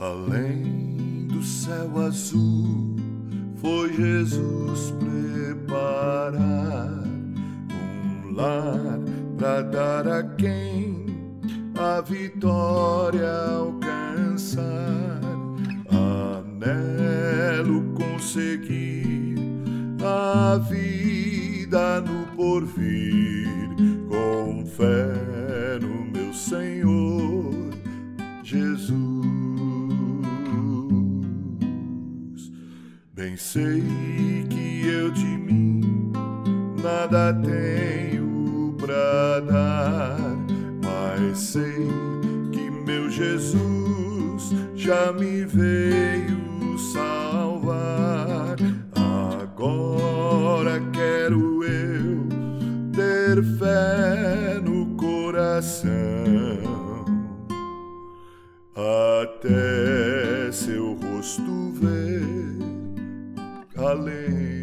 Além do céu azul, foi Jesus preparar um lar para dar a quem a vitória alcançar. Anelo conseguir a vida no porvir, com fé no meu Senhor Jesus. Bem sei que eu de mim nada tenho pra dar, mas sei que meu Jesus já me veio salvar. Agora quero eu ter fé no coração até seu rosto ver Hallelujah.